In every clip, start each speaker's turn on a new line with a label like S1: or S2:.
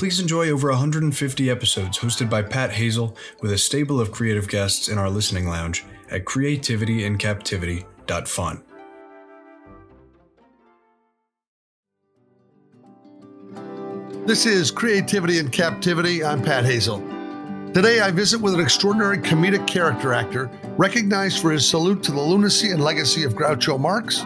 S1: please enjoy over 150 episodes hosted by Pat Hazel with a stable of creative guests in our listening lounge at creativityincaptivity.fun.
S2: This is Creativity in Captivity. I'm Pat Hazel. Today, I visit with an extraordinary comedic character actor, recognized for his salute to the lunacy and legacy of Groucho Marx,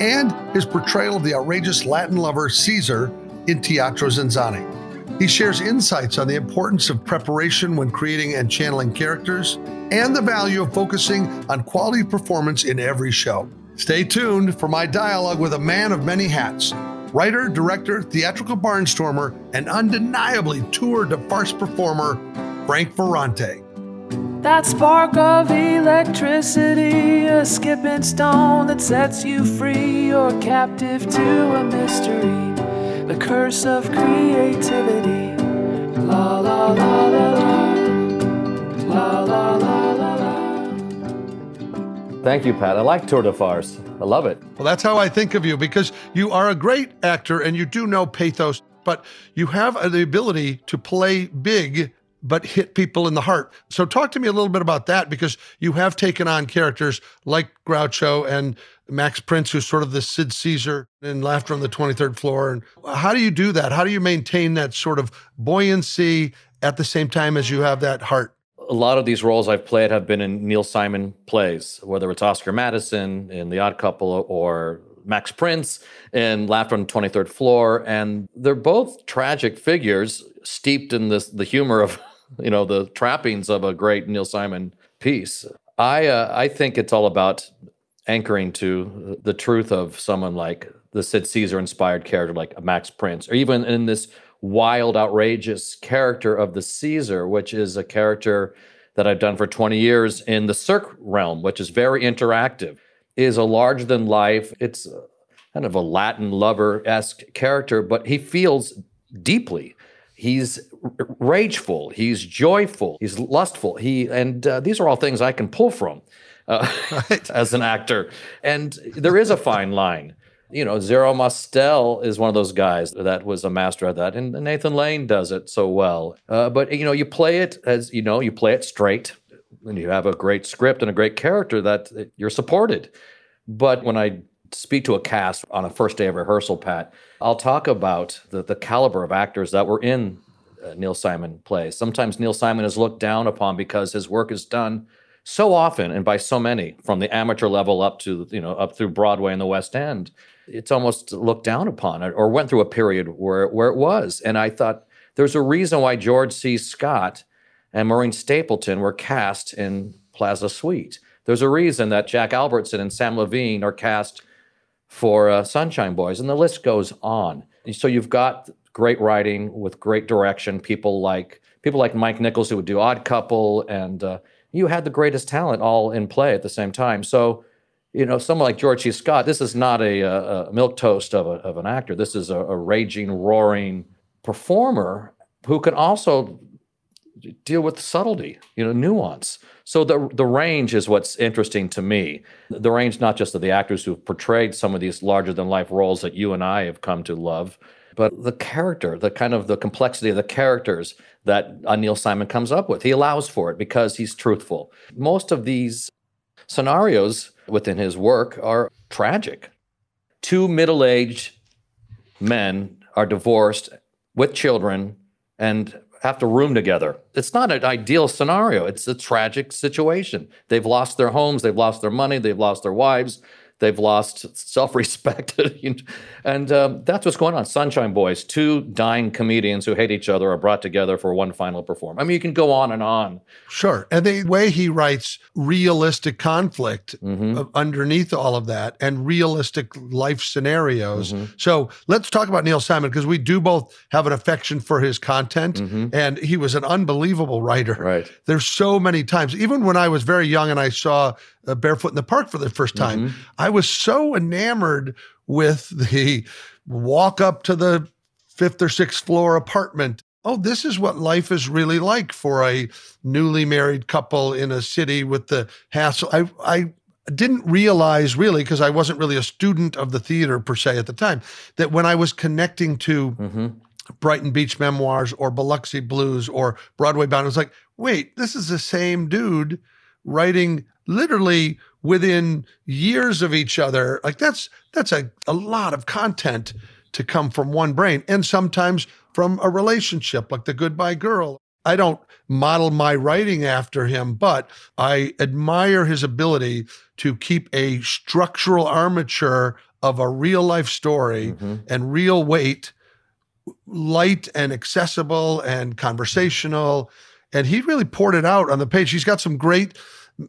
S2: and his portrayal of the outrageous Latin lover Caesar in Teatro ZinZanni. He shares insights on the importance of preparation when creating and channeling characters, and the value of focusing on quality performance in every show. Stay tuned for my dialogue with a man of many hats writer, director, theatrical barnstormer, and undeniably tour de farce performer, Frank Ferrante.
S3: That spark of electricity, a skipping stone that sets you free, or captive to a mystery, the curse of creativity. La la la la la. La la la la la.
S4: Thank you, Pat. I like Tour de Farce. I love it.
S2: Well, that's how I think of you because you are a great actor and you do know pathos, but you have the ability to play big but hit people in the heart. So talk to me a little bit about that because you have taken on characters like Groucho and Max Prince, who's sort of the Sid Caesar in Laughter on the 23rd Floor. And how do you do that? How do you maintain that sort of buoyancy at the same time as you have that heart?
S4: A lot of these roles I've played have been in Neil Simon plays, whether it's Oscar Madison in The Odd Couple or Max Prince in Laughter on the 23rd Floor. And they're both tragic figures steeped in this, the humor of, you know, the trappings of a great Neil Simon piece. I, uh, I think it's all about anchoring to the truth of someone like the Sid Caesar inspired character like Max Prince, or even in this wild, outrageous character of the Caesar, which is a character that I've done for 20 years in the Cirque realm, which is very interactive, is a larger than life. It's kind of a Latin lover esque character, but he feels deeply. He's rageful. He's joyful. He's lustful. He and uh, these are all things I can pull from uh, right. as an actor. And there is a fine line. You know, Zero Mostel is one of those guys that was a master at that, and Nathan Lane does it so well. Uh, but you know, you play it as you know, you play it straight, and you have a great script and a great character that you're supported. But when I speak to a cast on a first day of rehearsal, Pat, I'll talk about the, the caliber of actors that were in uh, Neil Simon plays. Sometimes Neil Simon is looked down upon because his work is done so often and by so many from the amateur level up to you know up through broadway and the west end. It's almost looked down upon or went through a period where where it was. And i thought there's a reason why george c. Scott and maureen stapleton were cast in plaza suite. There's a reason that jack albertson and sam levene are cast for uh, sunshine boys and the list goes on. So you've got great writing with great direction people like people like mike nichols who would do odd couple and uh, you had the greatest talent all in play at the same time. So, you know, someone like George C. Scott, this is not a, a milk toast of, a, of an actor. This is a, a raging, roaring performer who can also deal with subtlety, you know, nuance. So the the range is what's interesting to me. The range not just of the actors who've portrayed some of these larger than life roles that you and I have come to love, but the character, the kind of the complexity of the characters that uh, Neil Simon comes up with. He allows for it because he's truthful. Most of these scenarios within his work are tragic. Two middle aged men are divorced with children and have to room together. It's not an ideal scenario. It's a tragic situation. They've lost their homes, they've lost their money, they've lost their wives, they've lost self-respect and um, that's what's going on sunshine boys two dying comedians who hate each other are brought together for one final performance i mean you can go on and on
S2: sure and the way he writes realistic conflict mm-hmm. underneath all of that and realistic life scenarios mm-hmm. so let's talk about neil simon because we do both have an affection for his content mm-hmm. and he was an unbelievable writer
S4: right
S2: there's so many times even when i was very young and i saw uh, barefoot in the park for the first time mm-hmm. I was so enamored with the walk up to the fifth or sixth floor apartment. Oh, this is what life is really like for a newly married couple in a city with the hassle. I, I didn't realize really, because I wasn't really a student of the theater per se at the time, that when I was connecting to mm-hmm. Brighton Beach Memoirs or Biloxi Blues or Broadway Bound, I was like, wait, this is the same dude writing literally within years of each other. Like that's that's a, a lot of content to come from one brain and sometimes from a relationship like the goodbye girl. I don't model my writing after him, but I admire his ability to keep a structural armature of a real life story mm-hmm. and real weight light and accessible and conversational. And he really poured it out on the page. He's got some great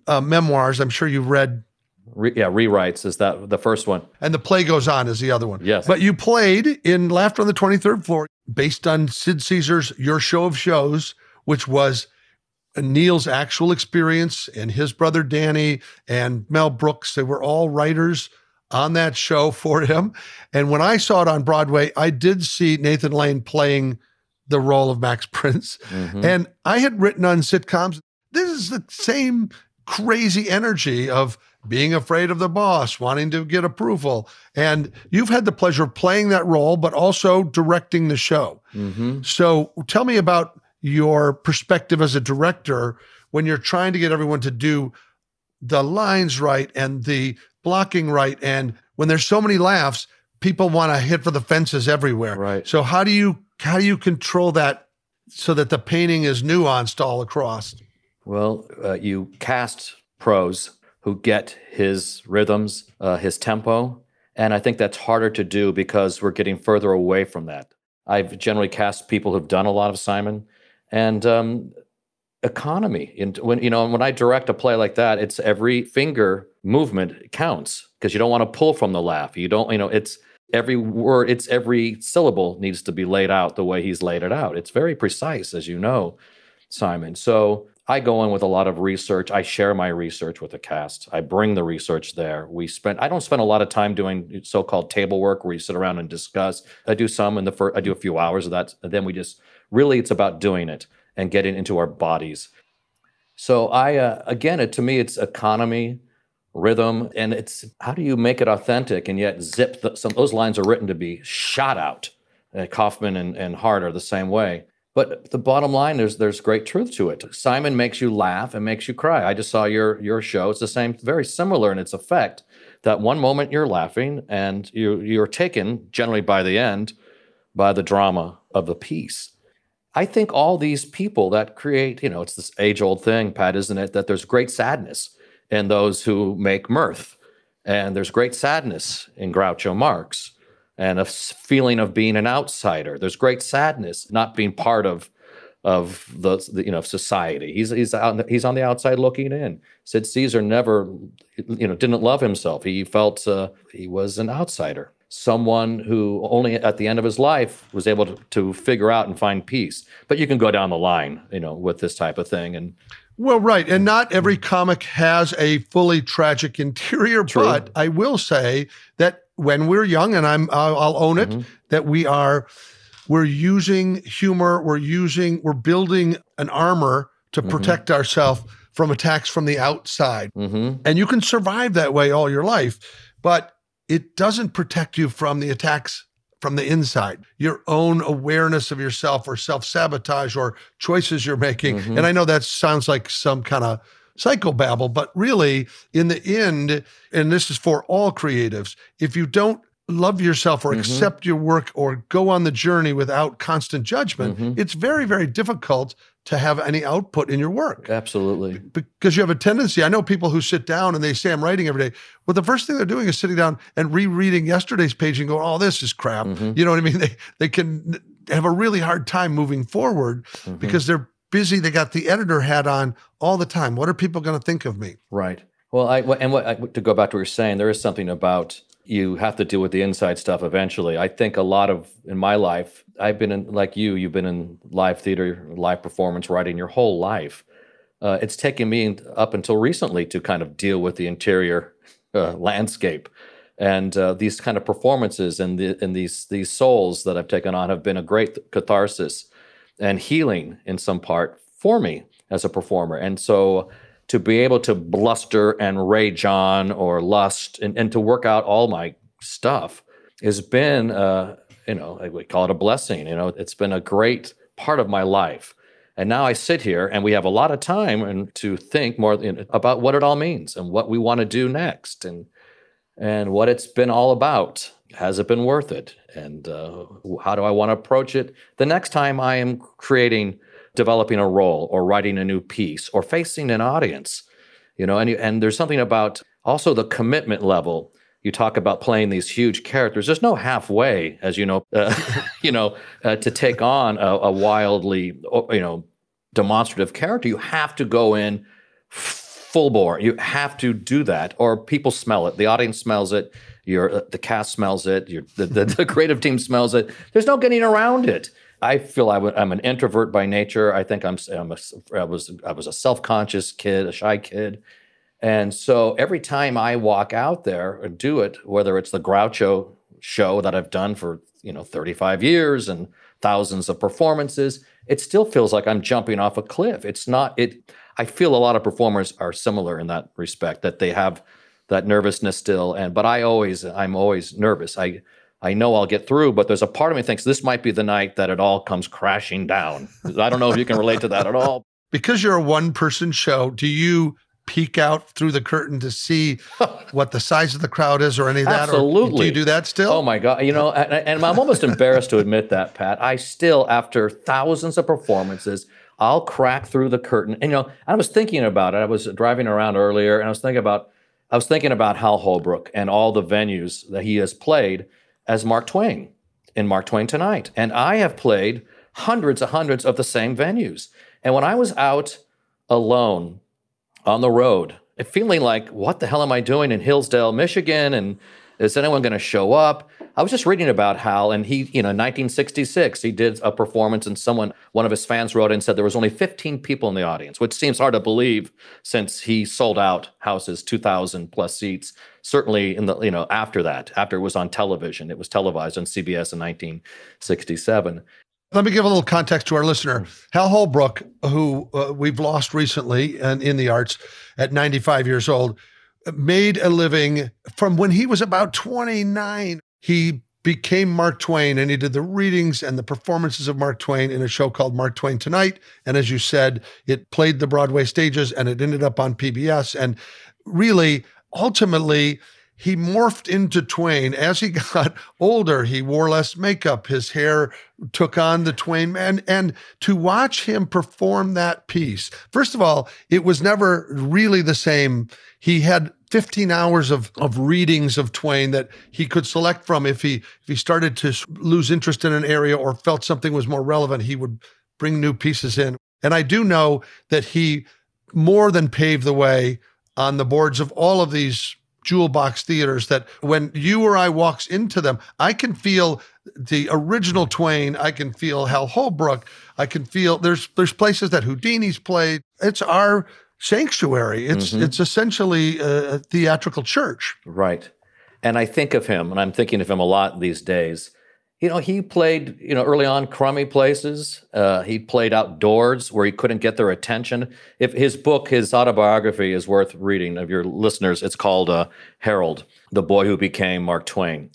S2: uh, memoirs. I'm sure you've read.
S4: Re- yeah, rewrites is that the first one,
S2: and the play goes on is the other one.
S4: Yes,
S2: but you played in Laughter on the 23rd Floor, based on Sid Caesar's Your Show of Shows, which was Neil's actual experience, and his brother Danny and Mel Brooks. They were all writers on that show for him. And when I saw it on Broadway, I did see Nathan Lane playing the role of Max Prince. Mm-hmm. And I had written on sitcoms, this is the same crazy energy of being afraid of the boss, wanting to get approval. And you've had the pleasure of playing that role, but also directing the show. Mm-hmm. So tell me about your perspective as a director when you're trying to get everyone to do the lines right and the blocking right. And when there's so many laughs, people want to hit for the fences everywhere.
S4: Right.
S2: So how do you how do you control that so that the painting is nuanced all across?
S4: Well, uh, you cast pros who get his rhythms, uh, his tempo, and I think that's harder to do because we're getting further away from that. I've generally cast people who've done a lot of Simon, and um, economy. And when you know when I direct a play like that, it's every finger movement counts because you don't want to pull from the laugh. You don't, you know, it's every word, it's every syllable needs to be laid out the way he's laid it out. It's very precise, as you know, Simon. So I go in with a lot of research. I share my research with the cast. I bring the research there. We spend. I don't spend a lot of time doing so-called table work where you sit around and discuss. I do some in the first. I do a few hours of that, and then we just really it's about doing it and getting into our bodies. So I uh, again, it, to me, it's economy, rhythm, and it's how do you make it authentic and yet zip. The, some those lines are written to be shot out. Uh, Kaufman and, and Hart are the same way. But the bottom line is there's great truth to it. Simon makes you laugh and makes you cry. I just saw your your show. It's the same, very similar in its effect. That one moment you're laughing and you you're taken generally by the end by the drama of the piece. I think all these people that create, you know, it's this age old thing, Pat, isn't it? That there's great sadness in those who make mirth, and there's great sadness in Groucho Marx and a feeling of being an outsider. There's great sadness not being part of of the, the you know society. He's he's out, he's on the outside looking in. Sid Caesar never you know didn't love himself. He felt uh, he was an outsider, someone who only at the end of his life was able to, to figure out and find peace. But you can go down the line, you know, with this type of thing and.
S2: Well, right. And not every comic has a fully tragic interior, True. but I will say that when we're young, and I'm I'll, I'll own it, mm-hmm. that we are we're using humor, we're using we're building an armor to mm-hmm. protect ourselves from attacks from the outside. Mm-hmm. And you can survive that way all your life, but it doesn't protect you from the attacks from the inside, your own awareness of yourself or self sabotage or choices you're making. Mm-hmm. And I know that sounds like some kind of psychobabble, but really, in the end, and this is for all creatives, if you don't love yourself or mm-hmm. accept your work or go on the journey without constant judgment, mm-hmm. it's very, very difficult to have any output in your work
S4: Absolutely.
S2: because you have a tendency. I know people who sit down and they say, I'm writing every day. Well, the first thing they're doing is sitting down and rereading yesterday's page and going, oh, this is crap. Mm-hmm. You know what I mean? They, they can have a really hard time moving forward because they're busy. They got the editor hat on all the time. What are people going to think of me?
S4: Right. Well, I and what I, to go back to what you're saying, there is something about you have to deal with the inside stuff eventually. I think a lot of in my life, I've been in like you. You've been in live theater, live performance writing your whole life. Uh, it's taken me up until recently to kind of deal with the interior uh, landscape, and uh, these kind of performances and the and these these souls that I've taken on have been a great catharsis and healing in some part for me as a performer. And so to be able to bluster and rage on or lust and, and to work out all my stuff has been, uh, you know, we call it a blessing. You know, it's been a great part of my life. And now I sit here and we have a lot of time and to think more you know, about what it all means and what we want to do next and and what it's been all about. Has it been worth it? And uh, how do I want to approach it the next time I am creating, developing a role or writing a new piece or facing an audience? You know, and you, and there's something about also the commitment level. You talk about playing these huge characters. There's no halfway, as you know, uh, you know, uh, to take on a, a wildly, you know, demonstrative character. You have to go in full bore. You have to do that, or people smell it. The audience smells it. Your uh, the cast smells it. Your the, the, the creative team smells it. There's no getting around it. I feel i w- I'm an introvert by nature. I think I'm, I'm a, I was I was a self conscious kid, a shy kid, and so every time I walk out there and do it, whether it's the Groucho show that I've done for you know 35 years and thousands of performances, it still feels like I'm jumping off a cliff. It's not it. I feel a lot of performers are similar in that respect that they have that nervousness still, and but I always I'm always nervous. I I know I'll get through, but there's a part of me thinks this might be the night that it all comes crashing down. I don't know if you can relate to that at all.
S2: Because you're a one person show, do you peek out through the curtain to see what the size of the crowd is or any of that? Or
S4: Absolutely.
S2: do you do that still?
S4: Oh my God. You know, and, and I'm almost embarrassed to admit that, Pat. I still, after thousands of performances, I'll crack through the curtain. And, you know, I was thinking about it. I was driving around earlier and I was thinking about, I was thinking about Hal Holbrook and all the venues that he has played as Mark Twain in Mark Twain Tonight. And I have played hundreds and hundreds of the same venues. And when I was out alone on the road, feeling like, what the hell am I doing in Hillsdale, Michigan? And is anyone going to show up? I was just reading about Hal, and he, you know, 1966, he did a performance, and someone, one of his fans wrote and said there was only 15 people in the audience, which seems hard to believe since he sold out houses, 2,000 plus seats. Certainly, in the, you know, after that, after it was on television, it was televised on CBS in 1967.
S2: Let me give a little context to our listener. Hal Holbrook, who uh, we've lost recently and in the arts at 95 years old, made a living from when he was about 29. He became Mark Twain and he did the readings and the performances of Mark Twain in a show called Mark Twain Tonight. And as you said, it played the Broadway stages and it ended up on PBS. And really, ultimately, he morphed into Twain. As he got older, he wore less makeup. His hair took on the Twain man. And to watch him perform that piece, first of all, it was never really the same. He had 15 hours of, of readings of Twain that he could select from. If he if he started to lose interest in an area or felt something was more relevant, he would bring new pieces in. And I do know that he more than paved the way on the boards of all of these jewel box theaters that when you or I walks into them, I can feel the original Twain. I can feel Hal Holbrook. I can feel there's there's places that Houdini's played. It's our sanctuary. It's
S4: Mm-hmm.
S2: it's essentially a, a theatrical church.
S4: Right. And I think of him, and I'm thinking of him a lot these days. You know, he played, you know, early on crummy places. Uh, he played outdoors where he couldn't get their attention. If his book, his autobiography, is worth reading of your listeners, it's called uh, Harold, the boy who became Mark Twain.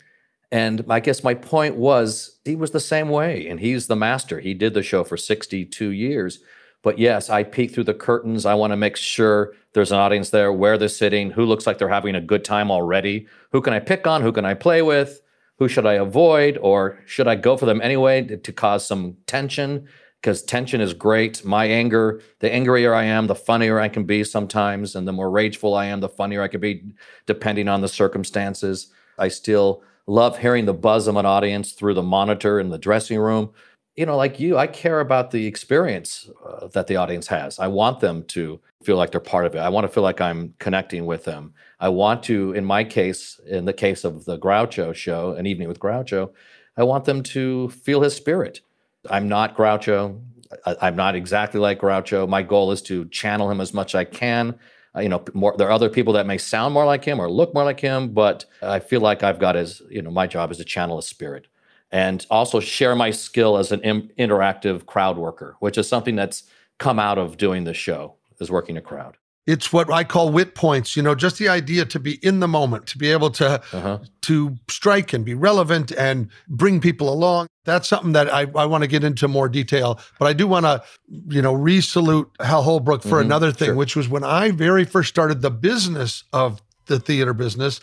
S4: And I guess my point was he was the same way, and he's the master. He did the show for 62 years. But yes, I peek through the curtains. I want to make sure there's an audience there, where they're sitting, who looks like they're having a good time already, who can I pick on, who can I play with, who should I avoid or should I go for them anyway to, to cause some tension? Because tension is great. My anger, the angrier I am, the funnier I can be sometimes. And the more rageful I am, the funnier I can be, depending on the circumstances. I still love hearing the buzz of an audience through the monitor in the dressing room. You know, like you, I care about the experience uh, that the audience has. I want them to feel like they're part of it. I want to feel like I'm connecting with them. I want to, in my case, in the case of the Groucho show, An Evening with Groucho, I want them to feel his spirit. I'm not Groucho. I, am not exactly like Groucho. My goal is to channel him as much as I can. Uh, you know, more, there are other people that may sound more like him or look more like him, but I feel like I've got his, you know, my job is to channel his spirit and also share my skill as an Im- interactive crowd worker, which is something that's come out of doing this show is working a crowd.
S2: It's what I call wit points, you know, just the idea to be in the moment, to be able to uh-huh. to strike and be relevant and bring people along. That's something that I, I want to get into more detail. But I do want to, you know, re-salute Hal Holbrook for mm-hmm. another thing, sure. which was when I very first started the business of the theater business.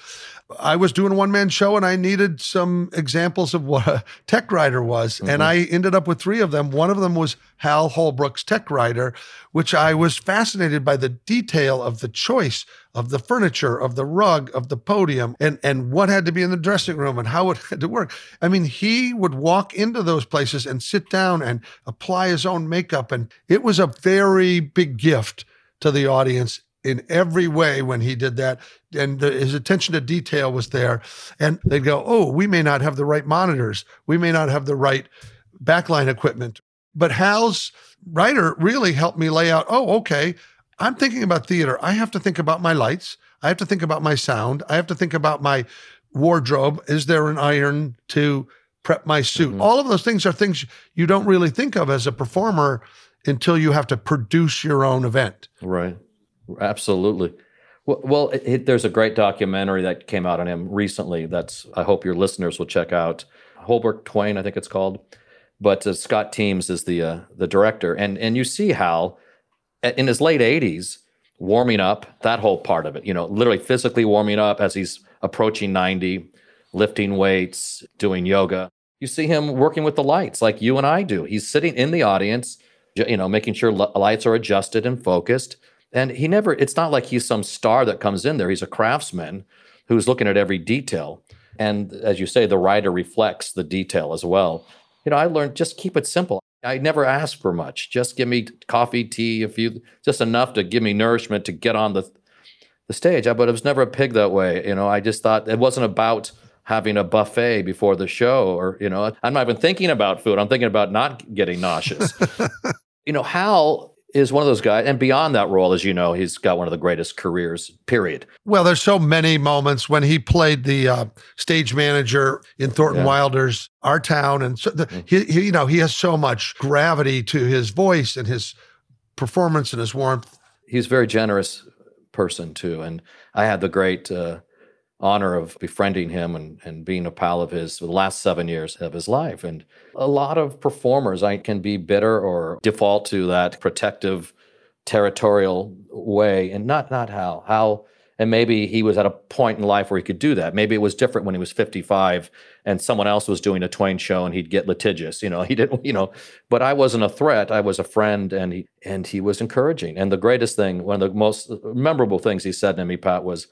S2: I was doing a one man show and I needed some examples of what a tech writer was. Mm-hmm. And I ended up with three of them. One of them was Hal Holbrook's tech writer, which I was fascinated by the detail of the choice of the furniture, of the rug, of the podium, and, and what had to be in the dressing room and how it had to work. I mean, he would walk into those places and sit down and apply his own makeup. And it was a very big gift to the audience in every way when he did that. And the, his attention to detail was there. And they'd go, Oh, we may not have the right monitors. We may not have the right backline equipment. But Hal's writer really helped me lay out, Oh, okay. I'm thinking about theater. I have to think about my lights. I have to think about my sound. I have to think about my wardrobe. Is there an iron to prep my suit? Mm-hmm. All of those things are things you don't really think of as a performer until you have to produce your own event.
S4: Right. Absolutely. Well, it, it, there's a great documentary that came out on him recently. That's I hope your listeners will check out. Holbrook Twain, I think it's called. But uh, Scott Teems is the uh, the director, and and you see Hal in his late 80s warming up that whole part of it. You know, literally physically warming up as he's approaching 90, lifting weights, doing yoga. You see him working with the lights like you and I do. He's sitting in the audience, you know, making sure lights are adjusted and focused and he never, it's not like he's some star that comes in there. He's a craftsman who's looking at every detail. And as you say, the writer reflects the detail as well. You know, I learned just keep it simple. I never ask for much. Just give me coffee, tea, a few, just enough to give me nourishment to get on the the stage. But it was never a pig that way. You know, I just thought it wasn't about having a buffet before the show, or you know, I'm not even thinking about food. I'm thinking about not getting nauseous. you know, Hal is one of those guys. And beyond that role, as you know, he's got one of the greatest careers, period.
S2: Well, there's so many moments when he played the uh, stage manager in Thornton yeah. Wilder's Our Town. And so the, mm-hmm. he, he, you know, he has so much gravity to his voice and his performance and his warmth.
S4: He's a very generous person, too. And I had the great uh, honor of befriending him and, and being a pal of his for the last seven years of his life. And a lot of performers, I can be bitter or default to that protective, territorial way, and not not how Hal, and maybe he was at a point in life where he could do that. Maybe it was different when he was 55 and someone else was doing a Twain show and he'd get litigious. You know, he didn't. You know, but I wasn't a threat. I was a friend, and he and he was encouraging. And the greatest thing, one of the most memorable things he said to me, Pat, was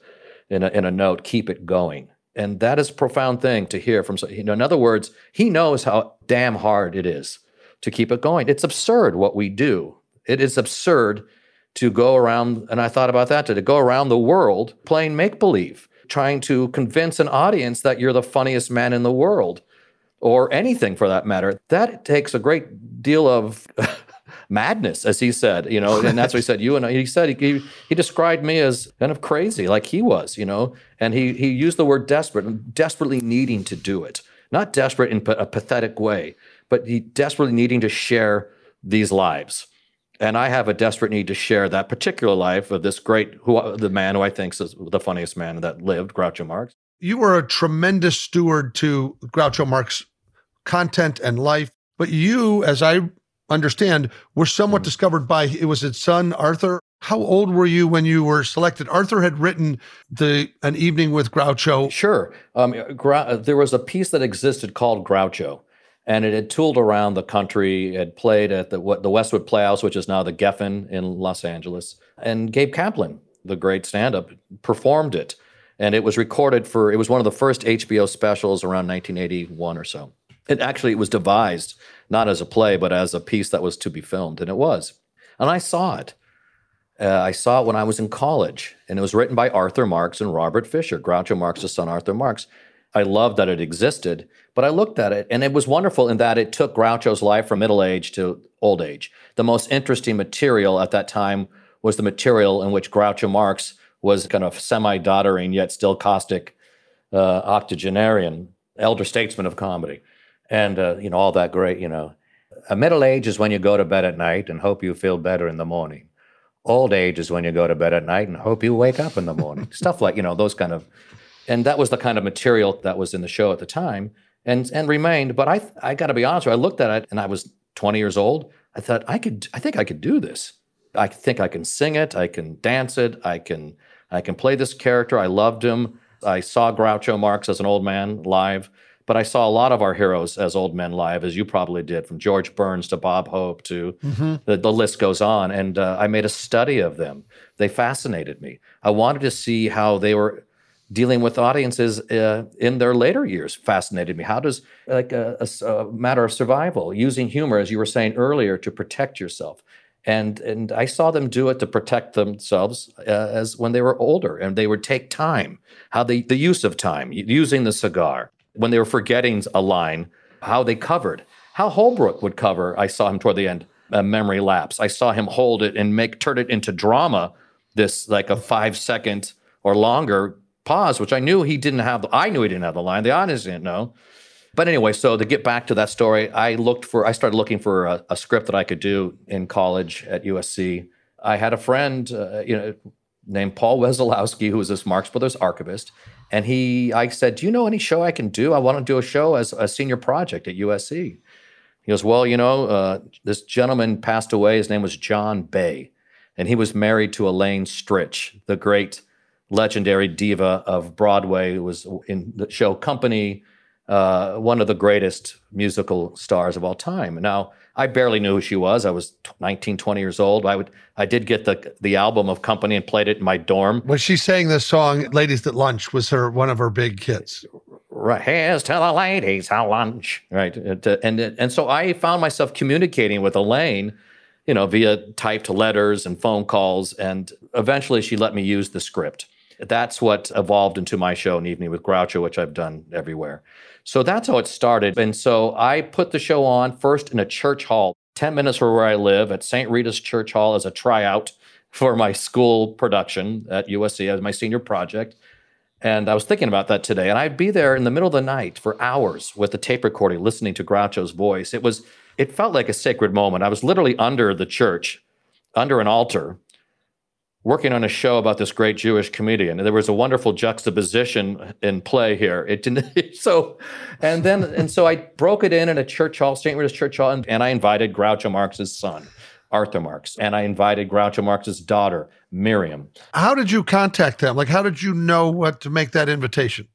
S4: in a, in a note, keep it going. And that is a profound thing to hear from, you know, in other words, he knows how damn hard it is to keep it going. It's absurd what we do. It is absurd to go around, and I thought about that, to go around the world playing make believe, trying to convince an audience that you're the funniest man in the world or anything for that matter. That takes a great deal of madness, as he said, you know, and that's what he said. You and I, he said he, he described me as kind of crazy, like he was, you know, and he he used the word desperate, desperately needing to do it, not desperate in a pathetic way, but he desperately needing to share these lives. And I have a desperate need to share that particular life of this great, who the man who I think is the funniest man that lived, Groucho Marx.
S2: You were a tremendous steward to Groucho Marx content and life. But you, as I understand, were somewhat mm. discovered by it was his son Arthur How old were you when you were selected? Arthur had written the an evening with Groucho.
S4: Sure, um, Grou- there was a piece that existed called Groucho, and it had tooled around the country. It had played at the what, the Westwood Playhouse, which is now the Geffen in Los Angeles, and Gabe Kaplan, the great stand-up, performed it, and it was recorded for. It was one of the first HBO specials around 1981 or so. It actually it was devised not as a play, but as a piece that was to be filmed, and it was. And I saw it. Uh, I saw it when I was in college, and it was written by Arthur Marx and Robert Fisher, Groucho Marx's son, Arthur Marx. I loved that it existed, but I looked at it, and it was wonderful in that it took Groucho's life from middle age to old age. The most interesting material at that time was the material in which Groucho Marx was kind of semi-doddering yet still caustic uh, octogenarian, elder statesman of comedy, and uh, you know all that great. You know, a middle age is when you go to bed at night and hope you feel better in the morning old age is when you go to bed at night and hope you wake up in the morning. Stuff like, you know, those kind of and that was the kind of material that was in the show at the time and and remained. But I I gotta be honest, I looked at it and I was 20 years old. I thought I could I think I could do this. I think I can sing it, I can dance it, I can I can play this character. I loved him. I saw Groucho Marx as an old man live. But I saw a lot of our heroes as old men live, as you probably did, from George Burns to Bob Hope to mm-hmm. the, the, list goes on. And uh, I made a study of them. They fascinated me. I wanted to see how they were dealing with audiences uh, in their later years. Fascinated me. How does like a, a, a matter of survival, using humor, as you were saying earlier, to protect yourself and and I saw them do it to protect themselves uh, as when they were older, and they would take time, how they the use of time, using the cigar, when they were forgetting a line, how they covered, how Holbrook would cover. I saw him toward the end, a memory lapse. I saw him hold it and make turn it into drama. This like a five second or longer pause, which I knew he didn't have. I knew he didn't have the line. The audience didn't know. But anyway, so to get back to that story, I looked for. I started looking for a, a script that I could do in college at USC. I had a friend, uh, you know, named Paul Wesolowski, who was this Marx Brothers archivist, and he, I said, Do you know any show I can do? I want to do a show as a senior project at USC. He goes, Well, you know, uh, this gentleman passed away. His name was John Bay, and he was married to Elaine Stritch, the great legendary diva of Broadway, who was in the show Company, uh, one of the greatest musical stars of all time. Now, I barely knew who she was. I was 19, 20 years old. I would, I did get the the album of Company and played it in my dorm.
S2: Was she sang this song, "Ladies at Lunch"? Was her one of her big hits?
S4: Right, here's to the ladies at lunch. Right, and and, and so I found myself communicating with Elaine, you know, via typed letters and phone calls, and eventually she let me use the script. That's what evolved into my show, An Evening with Groucho, which I've done everywhere. So that's how it started. And so I put the show on first in a church hall, 10 minutes from where I live at St. Rita's Church Hall as a tryout for my school production at USC as my senior project. And I was thinking about that today. And I'd be there in the middle of the night for hours with the tape recording, listening to Groucho's voice. It was, it felt like a sacred moment. I was literally under the church, under an altar, working on a show about this great Jewish comedian. And there was a wonderful juxtaposition in play here. It didn't so and then and so I broke it in in a church hall, St. Rita's Church Hall, and, and I invited Groucho Marx's son. Arthur Marx, and I invited Groucho Marx's daughter, Miriam.
S2: How did you contact them? Like, how did you know what to make that invitation?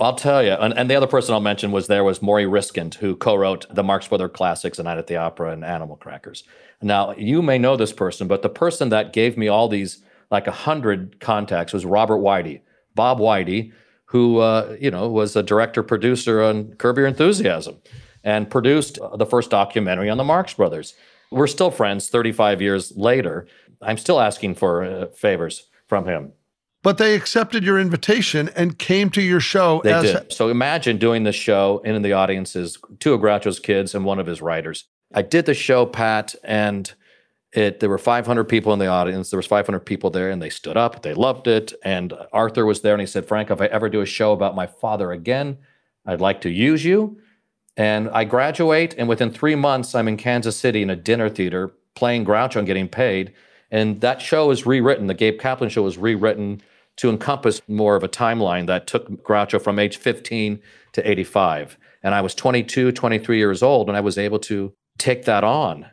S4: I'll tell you. And, and, the other person I'll mention was there was Morrie Ryskind, who co-wrote the Marx Brother classics, A Night at the Opera and Animal Crackers. Now, you may know this person, but the person that gave me all these like a hundred contacts was Robert Weide, Bob Weide, who uh, you know was a director producer on Curb Your Enthusiasm, and produced the first documentary on the Marx Brothers. We're still friends 35 years later. I'm still asking for uh, favors from him.
S2: But they accepted your invitation and came to your show.
S4: They did. So imagine doing this show, and in the audience is two of Groucho's kids and one of his writers. I did the show, Pat, and it there were 500 people in the audience. There was 500 people there and they stood up. They loved it. And arthur was there and he said frank if i ever do a show about my father again i'd like to use you. And i graduate and within three months i'm in kansas city in a dinner theater playing groucho and getting paid. And that show was rewritten. The gabe kaplan show was rewritten to encompass more of a timeline that took groucho from age 15 to 85 and i was 22 23 years old and i was able to take that on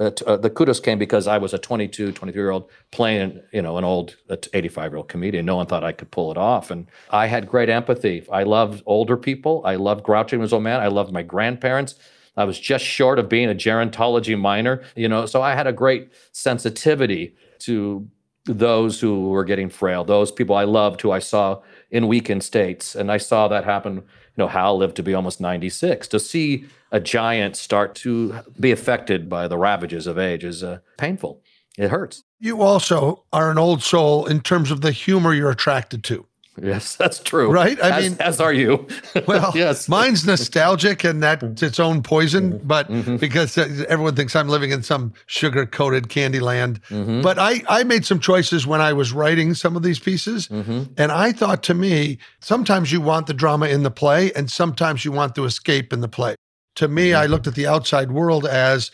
S4: uh, t- uh, the kudos came because I was a 22, 23 year old playing, you know, an old 85 year old comedian. No one thought I could pull it off. And I had great empathy. I loved older people. I loved Groucho as old man. I loved my grandparents. I was just short of being a gerontology minor, you know, so I had a great sensitivity to those who were getting frail, those people I loved who I saw in weakened states. And I saw that happen. You know, Hal lived to be almost 96. To see a giant start to be affected by the ravages of age is uh, painful. It hurts.
S2: You also are an old soul in terms of the humor you're attracted to.
S4: Yes, that's true.
S2: Right?
S4: I as, mean, as are you.
S2: well, yes. Mine's nostalgic and that's its own poison, mm-hmm. but mm-hmm. because uh, everyone thinks I'm living in some sugar coated candy land. Mm-hmm. But I, I made some choices when I was writing some of these pieces. Mm-hmm. And I thought to me, sometimes you want the drama in the play and sometimes you want to escape in the play. To me, I mm-hmm. looked at the outside world as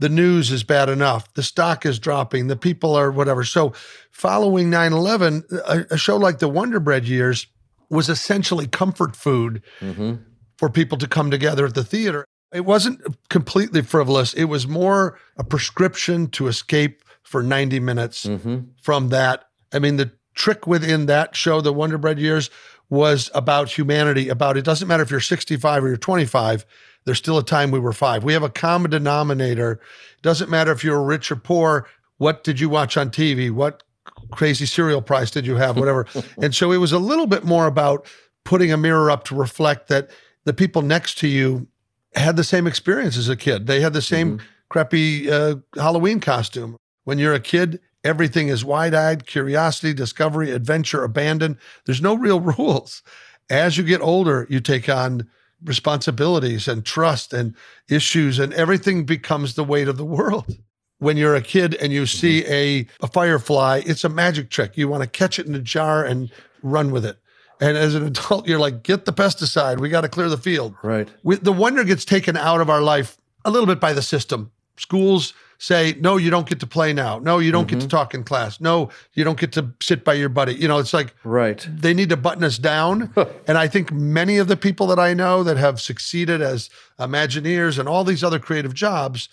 S2: the news is bad enough, the stock is dropping, the people are whatever. So, following 9 11, a, a, show like the Wonder Bread years was essentially comfort food mm-hmm. for people to come together at the theater. It wasn't completely frivolous, it was more a prescription to escape for 90 minutes mm-hmm. from that. I mean, the trick within that show, the Wonder Bread years, was about humanity, about it doesn't matter if you're 65 or you're 25 there's still a time we were five. We have a common denominator. It doesn't matter if you're rich or poor. What did you watch on TV? What crazy cereal price did you have? Whatever. and so it was a little bit more about putting a mirror up to reflect that the people next to you had the same experience as a kid. They had the same mm-hmm. crappy uh, Halloween costume. When you're a kid, everything is wide eyed, curiosity, discovery, adventure, abandon. There's no real rules. As you get older, you take on responsibilities and trust and issues, and everything becomes the weight of the world. When you're a kid and you see mm-hmm. a, a firefly, it's a magic trick. You want to catch it in a jar and run with it. And as an adult, you're like, get the pesticide. We got to clear the field.
S4: Right.
S2: We, the wonder gets taken out of our life a little bit by the system. Schools say, no, you don't get to play now. No, you don't mm-hmm. get to mm-hmm. talk in class. No, you don't get to sit by your buddy. You know, it's like,
S4: right.
S2: They need to button us down. and I think many of the people that I know that have succeeded as Imagineers and all these other creative jobs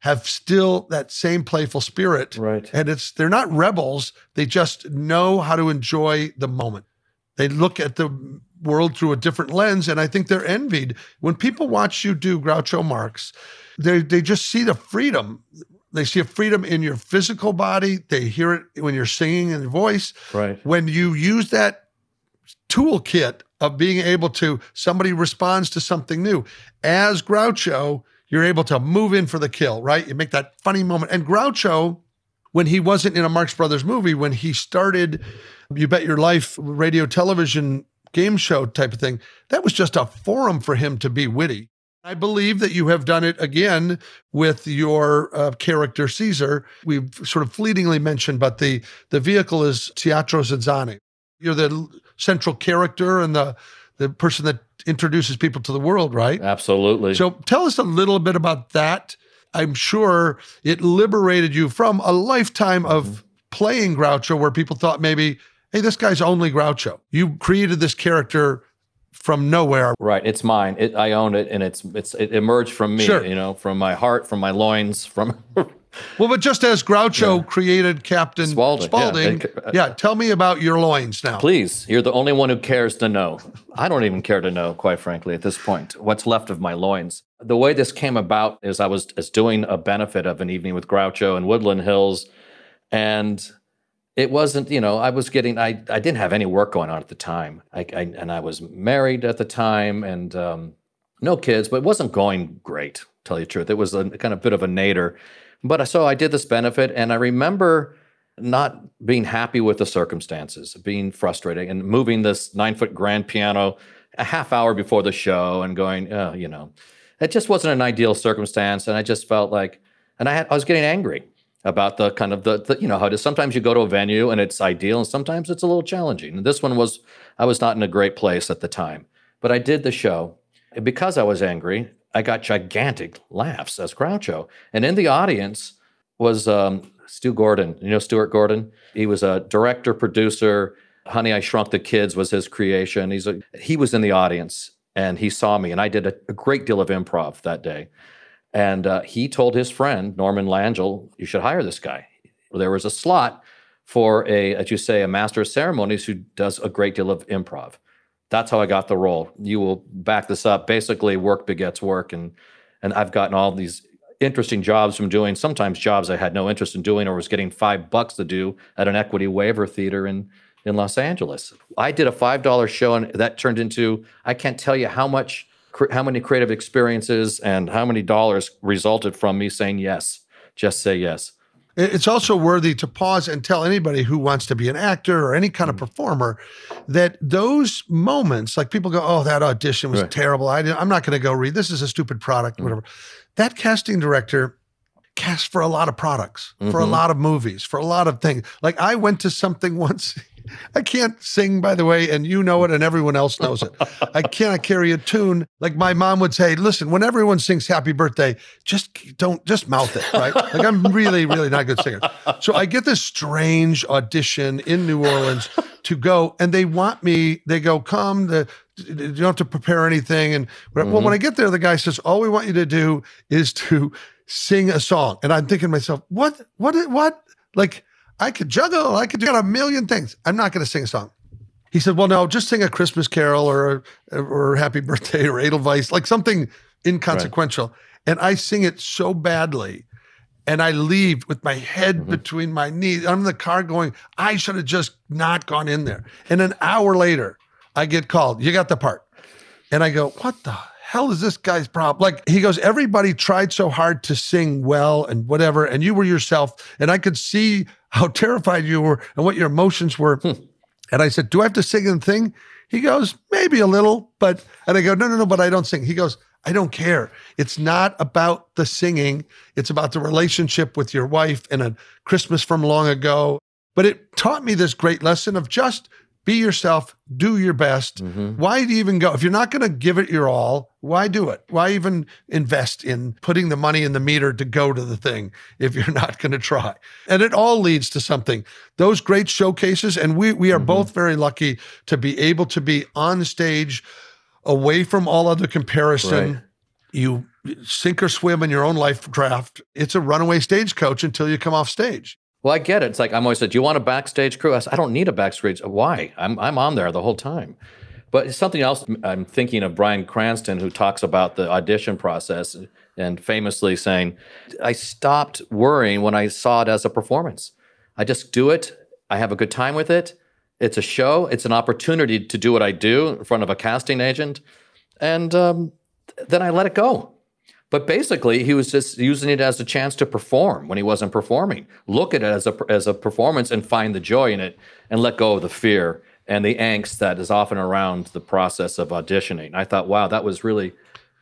S2: have still that same playful spirit.
S4: Right.
S2: And it's, they're not rebels. They just know how to enjoy the moment. They look at the world through a different lens. And I think they're envied. When people watch you do Groucho Marx, they they just see the freedom. They see a freedom in your physical body. They hear it when you're singing in your voice.
S4: Right.
S2: When you use that toolkit of being able to somebody responds to something new. As Groucho, you're able to move in for the kill, right? You make that funny moment. And Groucho, when he wasn't in a Marx Brothers movie, when he started You Bet Your Life radio television game show type of thing, that was just a forum for him to be witty. I believe that you have done it again with your uh, character Caesar. We've sort of fleetingly mentioned, but the the vehicle is Teatro ZinZanni. You're the central character and the the person that introduces people to the world, right?
S4: Absolutely.
S2: So tell us a little bit about that. I'm sure it liberated you from a lifetime of mm-hmm. playing Groucho where people thought maybe, hey, this guy's only Groucho. You created this character from nowhere.
S4: Right. It's mine. It, I own it, and it's it's it emerged from me. Sure. You know, from my heart, from my loins, from.
S2: well, but just as Groucho yeah. created Captain Spaulding, Spaulding yeah. Uh, yeah. tell me about your loins now.
S4: Please, you're the only one who cares to know. I don't even care to know, quite frankly, at this point, what's left of my loins. The way this came about is I was, was doing a benefit of an evening with Groucho in Woodland Hills, and it wasn't you know i was getting i, I didn't have any work going on at the time. I, I and i was married at the time and um, no kids but it wasn't going great tell you the truth. It was a kind of bit of a nader but so i did this benefit and i remember not being happy with the circumstances being frustrated and moving this nine foot grand piano a half hour before the show and going oh, you know. It just wasn't an ideal circumstance and i just felt like and i had i was getting angry about the kind of the, the, you know how to sometimes you go to a venue and it's ideal and sometimes it's a little challenging. And this one was i was not in a great place at the time but i did the show. And because i was angry i got gigantic laughs as groucho. And in the audience was um, stu gordon. You know stuart gordon? He was a director producer. Honey i shrunk the kids was his creation. He's a, he was in the audience and he saw me and i did a, a great deal of improv that day And uh, he told his friend, Norman Langill, you should hire this guy. There was a slot for a, as you say, a master of ceremonies who does a great deal of improv. That's how I got the role. You will back this up. Basically, work begets work. And, and I've gotten all these interesting jobs from doing sometimes jobs I had no interest in doing or was getting five bucks to do at an equity waiver theater in in Los Angeles. I did a five dollar show and that turned into I can't tell you how much how many creative experiences and how many dollars resulted from me saying yes. Just say yes.
S2: It's also worthy to pause and tell anybody who wants to be an actor or any kind of mm. performer that those moments, like people go, "Oh, that audition was right. terrible. I am not going to go read. This is a stupid product, mm. whatever." That casting director cast for a lot of products, mm-hmm. for a mm-hmm. lot of movies, for a lot of things. Like I went to something once. I can't sing, by the way, and you know it, and everyone else knows it. I cannot carry a tune. Like my mom would say, listen, when everyone sings happy birthday, just don't, just mouth it, right? Like I'm really, really not a good singer. So I get this strange audition in New Orleans to go, and they want me, they go, come, the, you don't have to prepare anything. And mm-hmm. well, when I get there, the guy says, all we want you to do is to sing a song. And I'm thinking to myself, what, what, what? Like, I could juggle. I could do a million things. I'm not going to sing a song. He said, "Well, no, just sing a Christmas carol or or Happy Birthday or Edelweiss, like something inconsequential." Right. And I sing it so badly, and I leave with my head mm-hmm. between my knees. I'm in the car going, "I should have just not gone in there." And an hour later, I get called. You got the part, and I go, "What the hell is this guy's problem? Like he goes, everybody tried so hard to sing well and whatever, and you were yourself, and I could see how terrified you were and what your emotions were. Hmm. And I said, Do I have to sing the thing? He goes, Maybe a little, but and I go, No, no, no, but I don't sing. He goes, I don't care. It's not about the singing. It's about the relationship with your wife and a Christmas from long ago. But it taught me this great lesson of just be yourself, do your best. Mm-hmm. Why do you even go? If you're not going to give it your all, why do it? Why even invest in putting the money in the meter to go to the thing if you're not going to try? And it all leads to something. Those great showcases, and we we are mm-hmm. both very lucky to be able to be on stage away from all other comparison. Right. You sink or swim in your own life draft. It's a runaway stagecoach until you come off stage.
S4: Well, I get it. It's like I'm always said, "Do you want a backstage crew?" I said, "I don't need a backstage. Why? I'm I'm on there the whole time." But something else I'm thinking of Bryan Cranston, who talks about the audition process and famously saying, "I stopped worrying when I saw it as a performance. I just do it. I have a good time with it. It's a show. It's an opportunity to do what I do in front of a casting agent, and um, then I let it go." But basically, he was just using it as a chance to perform when he wasn't performing. Look at it as a as a performance and find the joy in it, and let go of the fear and the angst that is often around the process of auditioning. I thought, wow, that was really.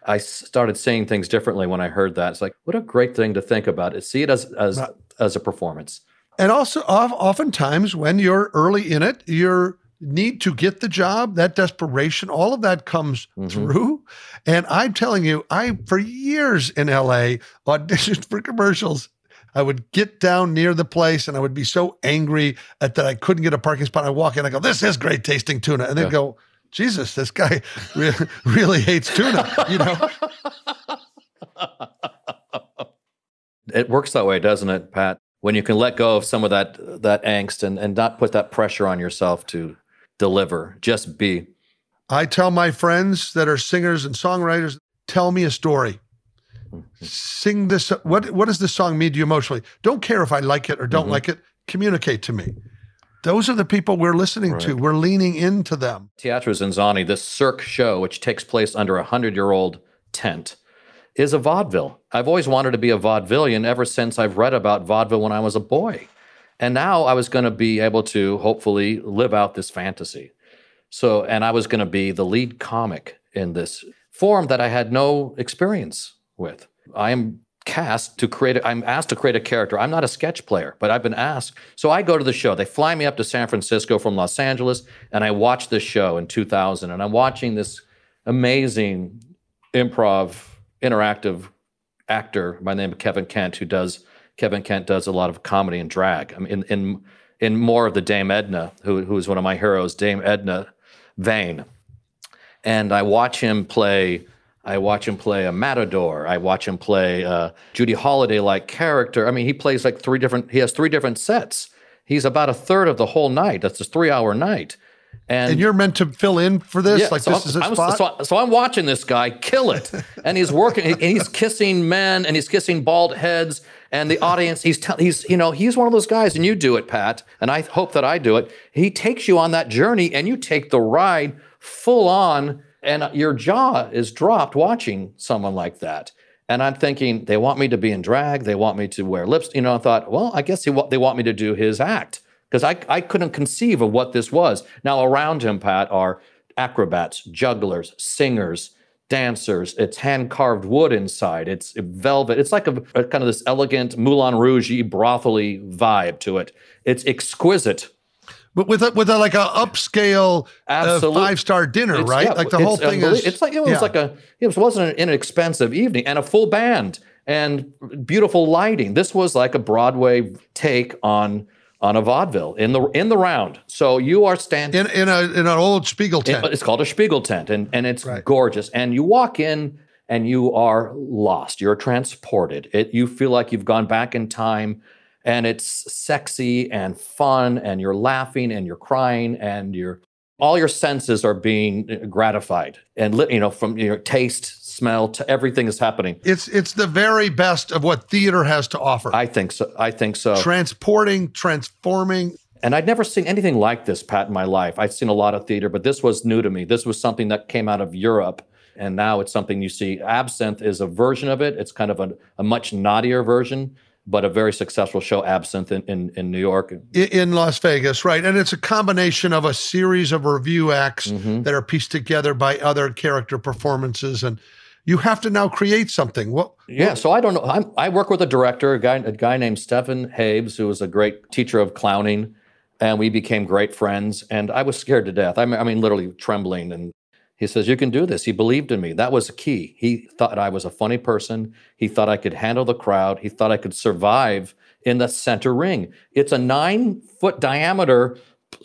S4: I started saying things differently when I heard that. It's like, what a great thing to think about. It see it as as as a performance.
S2: And also, oftentimes when you're early in it, you're need to get the job, that desperation, all of that comes mm-hmm. through. And I'm telling you, I, for years in LA, auditioned for commercials. I would get down near the place and I would be so angry at that I couldn't get a parking spot. I walk in, I go, This is great tasting tuna. And they yeah. go, Jesus, this guy re- really hates tuna, you know?
S4: it works that way, doesn't it, Pat? When you can let go of some of that that angst and, and not put that pressure on yourself to deliver, just be.
S2: I tell my friends that are singers and songwriters, tell me a story. Sing this. What what does this song mean to you emotionally? Don't care if I like it or don't mm-hmm. like it. Communicate to me. Those are the people we're listening right. to. We're leaning into them.
S4: Teatro ZinZanni, this Cirque show, which takes place under a hundred year old tent, is a vaudeville. I've always wanted to be a vaudevillian ever since I've read about vaudeville when I was a boy. And now I was going to be able to hopefully live out this fantasy. So, and I was going to be the lead comic in this form that I had no experience with. I am cast to create, I'm asked to create a character. I'm not a sketch player, but I've been asked. So I go to the show. They fly me up to San Francisco from Los Angeles, and I watch this show in 2000. And I'm watching this amazing improv, interactive actor by the name of Kevin Kent, who does Kevin Kent does a lot of comedy and drag. I mean, in in in more of the Dame Edna, who who is one of my heroes, Dame Edna Vane, And I watch him play I watch him play a matador. I watch him play a Judy Holliday like character. I mean, he plays like three different. He has three different sets. He's about a third of the whole night. That's a three hour night. And,
S2: And you're meant to fill in for this?
S4: yeah,
S2: like
S4: so
S2: this
S4: I'm,
S2: is a
S4: I'm-
S2: spot?
S4: so, so I'm watching this guy kill it, and he's working, and he's kissing men, and he's kissing bald heads, and the audience. He's he's you know he's one of those guys, and you do it, Pat, and I hope that I do it. He takes you on that journey, and you take the ride full on, and your jaw is dropped watching someone like that. And I'm thinking they want me to be in drag, they want me to wear lips. You know, I thought, well, I guess wa- they want me to do his act because I, I couldn't conceive of what this was. Now, around him, Pat, are acrobats, jugglers, singers, dancers. It's hand carved wood inside. It's velvet. It's like a, a kind of this elegant Moulin Rouge brothely vibe to it. It's exquisite.
S2: But with a, with a, like a upscale uh, five star dinner,
S4: It's-
S2: right?
S4: yeah,
S2: like the whole thing is.
S4: It's like it was
S2: yeah.
S4: like a. It wasn't an inexpensive evening and a full band and beautiful lighting. This was like a Broadway take on on a vaudeville in the in the round. So you are standing.
S2: in in a in an old Spiegel tent.
S4: It- it's called a Spiegel tent, and and it's
S2: Right.
S4: gorgeous. And you walk in, and you are lost. You're transported. It you feel like you've gone back in time, and it's sexy and fun, and you're laughing and you're crying, and you're all your senses are being gratified, and you know from your taste, smell, to everything is happening.
S2: it's it's the very best of what theater has to offer.
S4: I think so. I think so.
S2: Transporting, transforming.
S4: And I'd never seen anything like this, Pat, in my life. I'd seen a lot of theater, but this was new to me. This was something that came out of Europe. And now it's something you see. Absinthe is a version of it. It's kind of a, a much naughtier version, but a very successful show, Absinthe, in, in, in New York.
S2: in Las Vegas, right? And it's a combination of a series of revue acts
S4: Mm-hmm.
S2: that are pieced together by other character performances, and you have to now create something. What?
S4: Yeah, so I don't know. I'm, I work with a director, a guy, a guy named Stephen Haves, who was a great teacher of clowning, and we became great friends. And I was scared to death. I mean, I mean, literally trembling. And he says, "You can do this." He believed in me. That was the key. He thought I was a funny person. He thought I could handle the crowd. He thought I could survive in the center ring. It's a nine foot diameter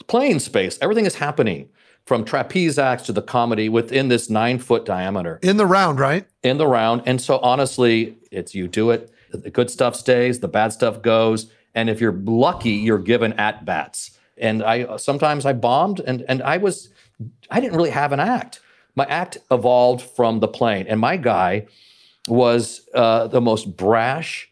S4: playing space. Everything is happening from trapeze acts to the comedy within this nine foot diameter
S2: In the round, right?
S4: in the round. And so honestly, it's you do it. The good stuff stays, the bad stuff goes. And if you're lucky, you're given at bats. And I sometimes I bombed and and I was I didn't really have an act. My act evolved from the plane. And my guy was uh, the most brash,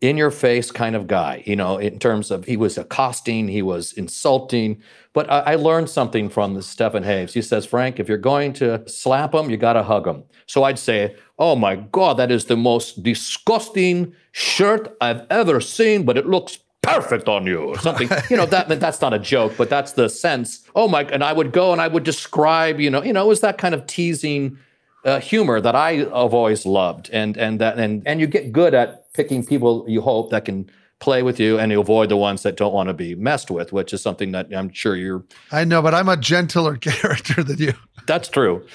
S4: in your face kind of guy, you know, in terms of he was accosting, he was insulting. But I, I learned something from Stephen Haves. He says, Frank, if you're going to slap him, you got to hug him. So I'd say, Oh my God, that is the most disgusting shirt I've ever seen, but it looks perfect on you or something. you know, that that's not a joke, but that's the sense. Oh my, and I would go and I would describe, you know, you know, it was that kind of teasing uh, humor that I have always loved, and and that and and you get good at picking people you hope that can play with you, and you avoid the ones that don't want to be messed with, which is something that I'm sure you're.
S2: I know, but I'm a gentler character than you.
S4: That's true.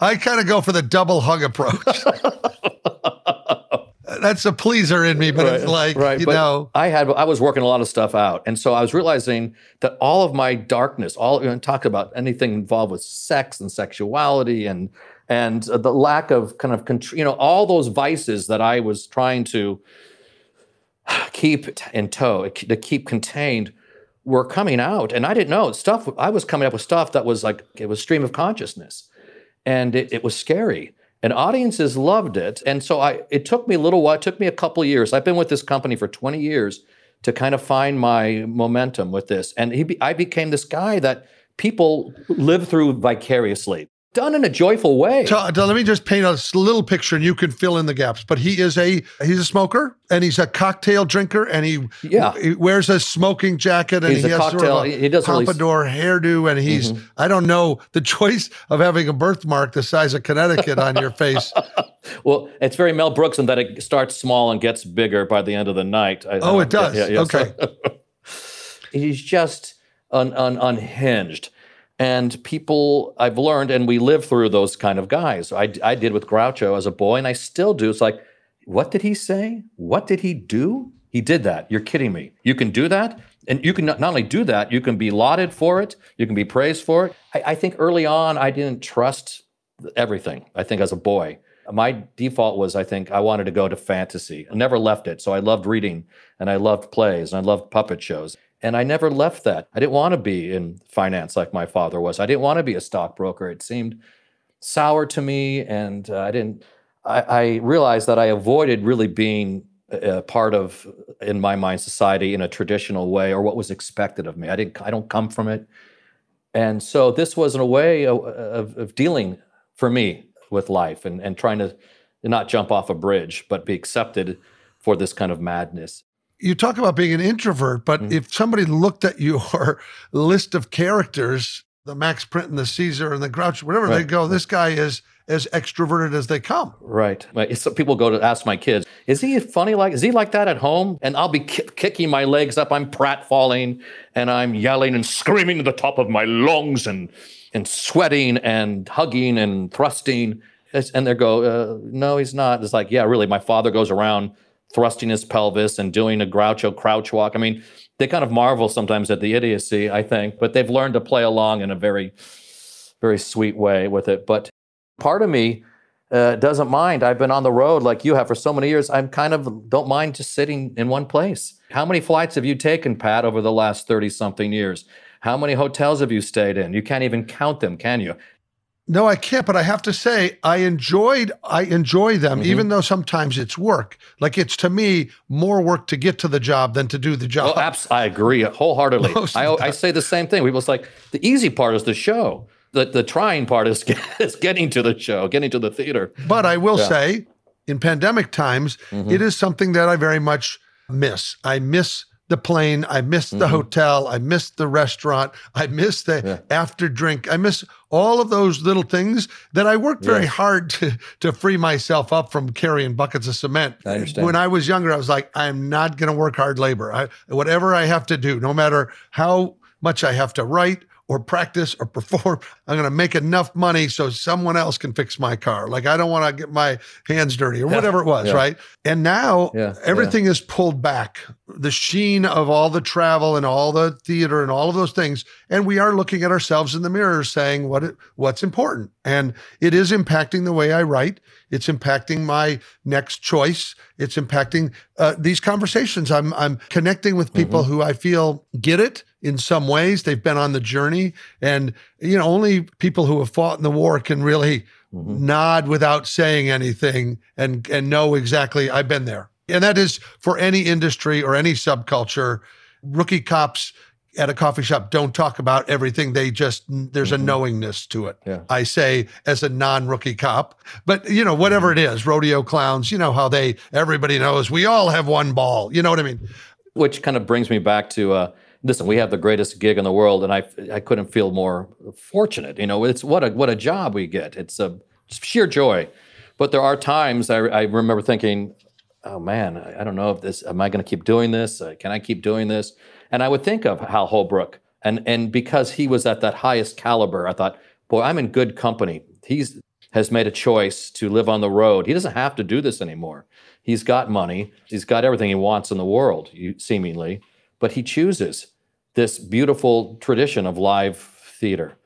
S2: I kind of go for the double hug approach. That's a pleaser in me, but it's like you
S4: but
S2: know.
S4: I had I was working a lot of stuff out, and so I was realizing that all of my darkness, all you know, talk about anything involved with sex and sexuality, and and the lack of kind of contr- you know all those vices that I was trying to keep in tow, to keep contained, were coming out, and I didn't know stuff. I was coming up with stuff that was like it was stream of consciousness, and it, it was scary and audiences loved it. And so I, it took me a little while. It took me a couple years. I've been with this company for 20 years to kind of find my momentum with this. And he, I became this guy that people live through vicariously, done in a joyful way.
S2: So, so let me just paint a little picture, and you can fill in the gaps. But he is a he's a smoker, and he's a cocktail drinker, and he
S4: Yeah.
S2: he wears a smoking jacket, and
S4: He's
S2: he has sort of a
S4: he doesn't really-
S2: pompadour hairdo, and he's mm-hmm. I don't know the choice of having a birthmark the size of Connecticut on your face.
S4: Well, it's very Mel Brooks in that it starts small and gets bigger by the end of the night. I-
S2: Oh, it does? yeah Okay.
S4: he's just un, un, unhinged. And people, I've learned, and we live through those kind of guys. I, I did with Groucho as a boy, and I still do. It's like, what did he say? What did he do? He did that. You're kidding me. You can do that? And you can not, only do that, you can be lauded for it, you can be praised for it. I, I think early on, I didn't trust everything, I think, as a boy. my default was I think I wanted to go to fantasy. I never left it. So I loved reading and I loved plays and I loved puppet shows. And I never left that. I didn't want to be in finance like my father was. I didn't want to be a stockbroker. It seemed sour to me. And uh, I didn't, I, I realized that I avoided really being a part of, in my mind, society in a traditional way or what was expected of me. I didn't, I don't come from it. And so this was a way of, of, of dealing for me with life and, and trying to not jump off a bridge, but be accepted for this kind of madness.
S2: You talk about being an introvert, but mm-hmm. if somebody looked at your list of characters, the Max Print and the Caesar and the Grouch, whatever, right. they go, this guy is as extroverted as they come.
S4: Right. Some people go to ask my kids, is he funny like, is he like that at home? And I'll be ki- kicking my legs up. I'm pratfalling and I'm yelling and screaming to the top of my lungs and, and sweating and hugging and thrusting. And they go, uh, no, he's not. It's like, yeah, really. My father goes around thrusting his pelvis and doing a Groucho crouch walk. I mean, they kind of marvel sometimes at the idiocy, I think, but they've learned to play along in a very, very sweet way with it. But part of me uh, doesn't mind. I've been on the road like you have for so many years. I'm kind of don't mind just sitting in one place. How many flights have you taken, Pat, over the last 30 something years? How many hotels have you stayed in? You can't even count them, can you?
S2: No, I can't, but I have to say I enjoyed I enjoy them mm-hmm. even though sometimes it's work. Like it's to me more work to get to the job than to do the job.
S4: Oh, abs- I agree wholeheartedly. I, I say the same thing. People's like the easy part is the show the, the trying part is, is getting to the show, getting to the theater.
S2: But I will yeah. say, in pandemic times, mm-hmm. it is something that I very much miss. I miss the plane. I miss the mm-hmm. hotel. I miss the restaurant. I miss the yeah. after drink. I miss all of those little things that I worked very hard to, to free myself up from carrying buckets of cement.
S4: I understand.
S2: When I was younger, I was like, I'm not going to work hard labor. I, whatever I have to do, no matter how much I have to write or practice or perform. I'm going to make enough money so someone else can fix my car. Like I don't want to get my hands dirty or whatever it was, yeah. right? And now yeah. everything is pulled back. The sheen of all the travel and all the theater and all of those things, and we are looking at ourselves in the mirror, saying what what's important, and it is impacting the way I write. It's impacting my next choice. It's impacting uh, these conversations. I'm I'm connecting with people mm-hmm. who I feel get it in some ways. They've been on the journey. And, you know, only people who have fought in the war can really mm-hmm. nod without saying anything and, and know exactly, I've been there. And that is for any industry or any subculture. Rookie cops at a coffee shop don't talk about everything. They just, there's mm-hmm. a knowingness to it. Yeah. I say as a non rookie cop, but you know, whatever mm-hmm. it is, rodeo clowns, you know how they, everybody knows we all have one ball. You know what I mean?
S4: Which kind of brings me back to, uh, listen, we have the greatest gig in the world, and I I couldn't feel more fortunate. You know, it's what a what a job we get. It's a sheer joy. But there are times I, I remember thinking, oh man, I, I, don't know if this. Am I going to keep doing this? Uh, can I keep doing this? And I would think of Hal Holbrook, and and because he was at that highest caliber, I thought, boy, I'm in good company. He's has made a choice to live on the road. He doesn't have to do this anymore. He's got money. He's got everything he wants in the world, seemingly, but he chooses this beautiful tradition of live theater.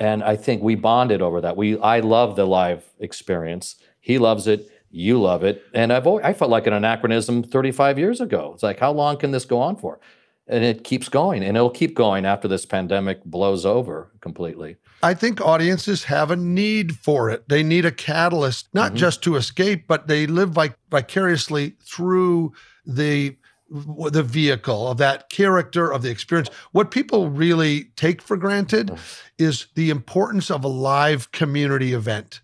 S4: And I think we bonded over that. We I love the live experience. He loves it. You love it. And I've always, I felt like an anachronism 35 years ago. It's like, how long can this go on for? And it keeps going, and it'll keep going after this pandemic blows over completely.
S2: I think audiences have a need for it. They need a catalyst, not mm-hmm. just to escape, but they live vic- vicariously through the the vehicle of that character of the experience. What people really take for granted mm. is the importance of a live community event.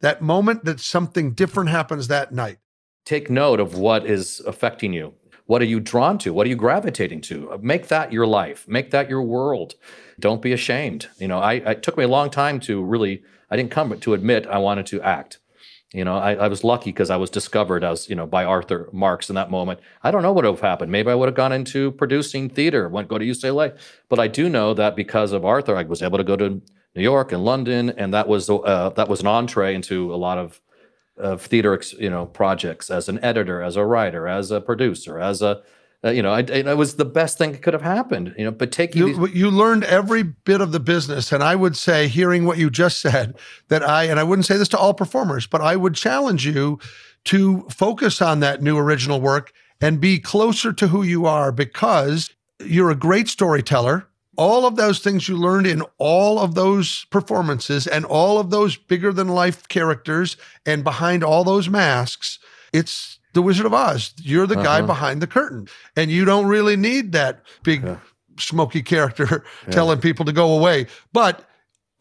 S2: That moment that something different happens that night.
S4: Take note of what is affecting you. What are you drawn to? What are you gravitating to? Make that your life. Make that your world. Don't be ashamed. You know I, it took me a long time to really i didn't come to admit i wanted to act you know, I, I was lucky because I was discovered as, you know, by Arthur Marx in that moment. I don't know what would have happened. Maybe I would have gone into producing theater, went go to UCLA. But I do know that because of Arthur, I was able to go to New York and London, and that was uh, that was an entree into a lot of of theater, you know, projects as an editor, as a writer, as a producer, as a Uh, you know, I, it was the best thing that could have happened. You know, but taking
S2: you,
S4: these-
S2: you learned every bit of the business, and I would say, hearing what you just said, that I and I wouldn't say this to all performers, but I would challenge you to focus on that new original work and be closer to who you are because you're a great storyteller. All of those things you learned in all of those performances and all of those bigger than life characters and behind all those masks, it's the Wizard of Oz. You're the guy
S4: Uh-huh.
S2: behind the curtain, and you don't really need that big
S4: Yeah.
S2: smoky character telling people to go away. But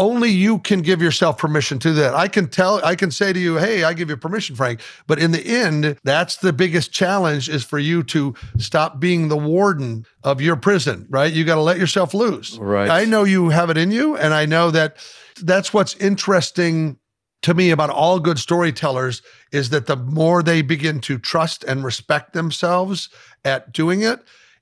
S2: only you can give yourself permission to that. I can tell, I can say to you, hey, I give you permission, Frank. But in the end, that's the biggest challenge is for you to stop being the warden of your prison, right? You got to let yourself loose.
S4: Right.
S2: I know you have it in you. And I know that that's what's interesting to me about all good storytellers is that the more they begin to trust and respect themselves at doing it,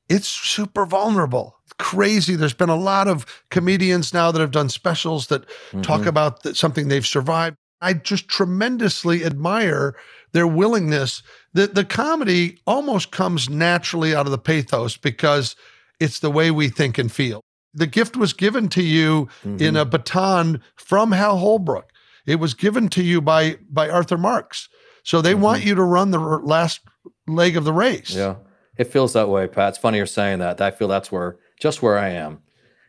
S2: it's super vulnerable. Crazy. There's been a lot of comedians now that have done specials that talk
S4: Mhm.
S2: about th- something they've survived. I just tremendously admire their willingness. The the comedy almost comes naturally out of the pathos because it's the way we think and feel. The gift was given to you in
S4: Mhm.
S2: a baton from Hal Holbrook. It was given to you by by Arthur Marx. So they mm-hmm. want you to run the last leg of the race.
S4: Yeah, it feels that way, Pat. It's funny you're saying that. I feel that's where just where I am.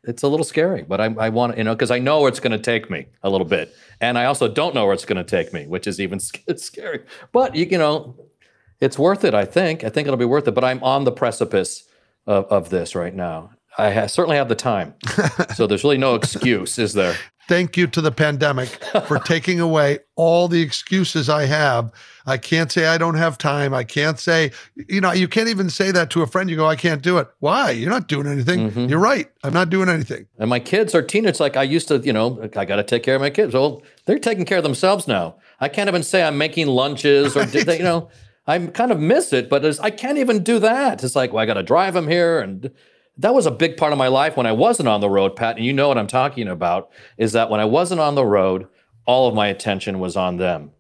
S4: It's a little scary, but I, I want you know because I know where it's going to take me a little bit, and I also don't know where it's going to take me, which is even sc- scary. But you, you know, it's worth it. I think. I think it'll be worth it. But I'm on the precipice of, of this right now. I ha- certainly have the time, so there's really no excuse, is there?
S2: Thank you to the pandemic for taking away all the excuses I have. I can't say I don't have time. I can't say, you know, you can't even say that to a friend. You go, I can't do it. Why? You're not doing anything.
S4: Mhm.
S2: You're right. I'm not doing anything.
S4: And my kids are teenagers. Like I used to, you know, I got to take care of my kids. Well, they're taking care of themselves now. I can't even say I'm making lunches or, did they, you know, I kind of miss it, but I can't even do that. It's like, well, I got to drive them here. And that was a big part of my life when I wasn't on the road, Pat. And you know what I'm talking about is that when I wasn't on the road, all of my attention was on them.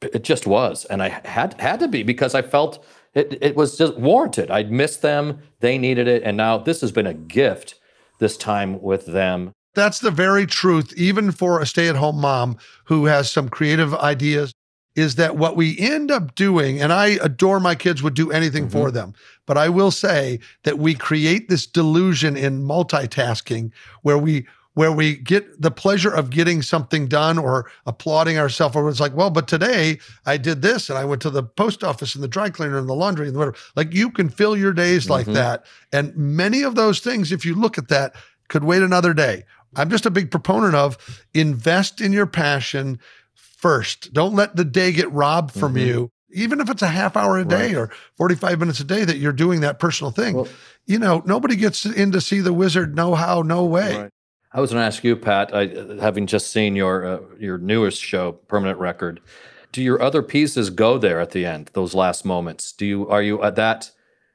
S4: It just was. And I had had to be because I felt it, it was just warranted. I'd missed them. They needed it. And now this has been a gift this time with them.
S2: That's the very truth, even for a stay at home mom who has some creative ideas, is that what we end up doing, and I adore my kids, would do anything for mm-hmm. them. But I will say that we create this delusion in multitasking where we where we get the pleasure of getting something done or applauding ourselves. Or it's like well but today i did this and i went to the post office and the dry cleaner and the laundry and whatever. Like you can fill your days like
S4: Mhm.
S2: that. And many of those things if you look at that could wait another day. I'm just a big proponent of invest in your passion first. Don't let the day get robbed from
S4: Mhm.
S2: you even if it's a half hour a day
S4: Right.
S2: or 45 minutes a day that you're doing that personal thing
S4: Well-
S2: you know nobody gets in to see the wizard no how no way
S4: I was going to ask you, Pat, I, having just seen your uh, your newest show, Permanent Record, do your other pieces go there at the end? Those last moments, do you are you at that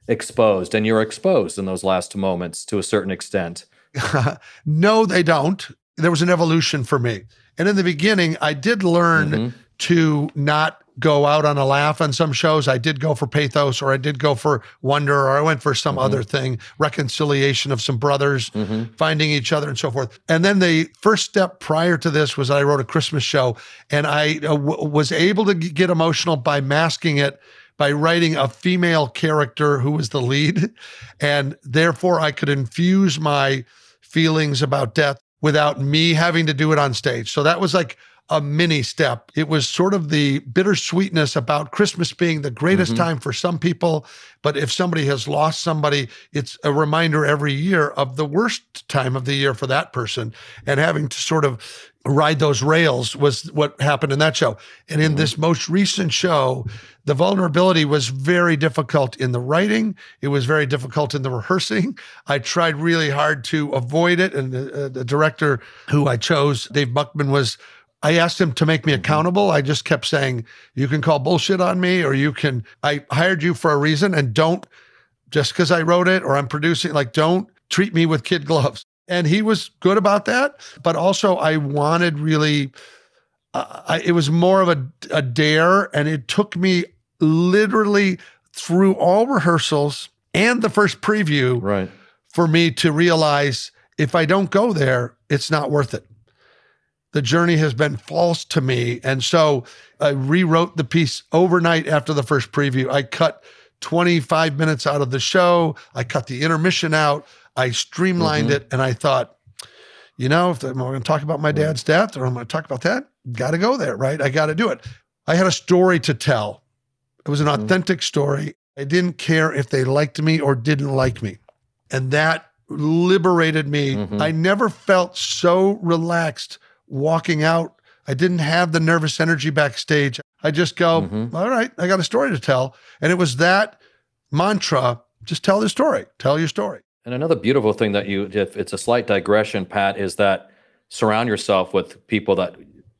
S4: exposed? And you're exposed in those last moments to a certain extent.
S2: no, they don't. There was an evolution for me. And in the beginning, I did learn
S4: Mhm.
S2: to not go out on a laugh on some shows. I did go for pathos or I did go for wonder or I went for some other thing, reconciliation of some brothers
S4: Mhm.
S2: finding each other and so forth. And then the first step prior to this was I wrote a Christmas show and I uh, w- was able to g- get emotional by masking it by writing a female character who was the lead. And therefore, I could infuse my feelings about death without me having to do it on stage. So that was like a mini step. It was sort of the bittersweetness about Christmas being the greatest
S4: Mhm.
S2: time for some people. But if somebody has lost somebody, it's a reminder every year of the worst time of the year for that person. And having to sort of ride those rails was what happened in that show. And in this most recent show, the vulnerability was very difficult in the writing. It was very difficult in the rehearsing. I tried really hard to avoid it. And the, uh, the director who I chose, Dave Buckman, was I asked him to make me accountable. I just kept saying, you can call bullshit on me, or you can, I hired you for a reason and don't just because I wrote it or I'm producing, like, don't treat me with kid gloves. And he was good about that. But also, I wanted really, uh, I, it was more of a, a dare. And it took me literally through all rehearsals and the first preview
S4: Right.
S2: for me to realize if I don't go there, it's not worth it. The journey has been false to me. And so I rewrote the piece overnight after the first preview. I cut 25 minutes out of the show, I cut the intermission out, I streamlined it, and I thought, you know, if I'm going to talk about my dad's death or I'm going to talk about that, got to go there, right? I got to do it. I had a story to tell. It was an authentic story. I didn't care if they liked me or didn't like me. And that liberated me.
S4: Mhm.
S2: I never felt so relaxed walking out. I didn't have the nervous energy backstage. I just go,
S4: Mhm.
S2: all right, I got a story to tell. And it was that mantra just tell the story, tell your story.
S4: And another beautiful thing that you, if it's a slight digression, Pat, is that surround yourself with people that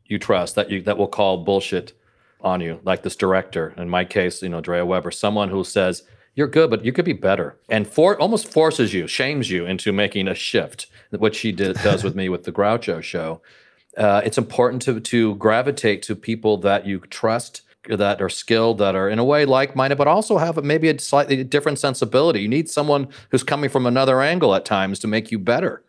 S4: you trust, that you that will call bullshit on you, like this director. In my case, you know, Drea Weber, someone who says you're good, but you could be better, and for almost forces you, shames you into making a shift, which she did, does with me with the Groucho show. Uh, it's important to to gravitate to people that you trust that are skilled, that are in a way like-minded, but also have maybe a slightly different sensibility. You need someone who's coming from another angle at times to make you better,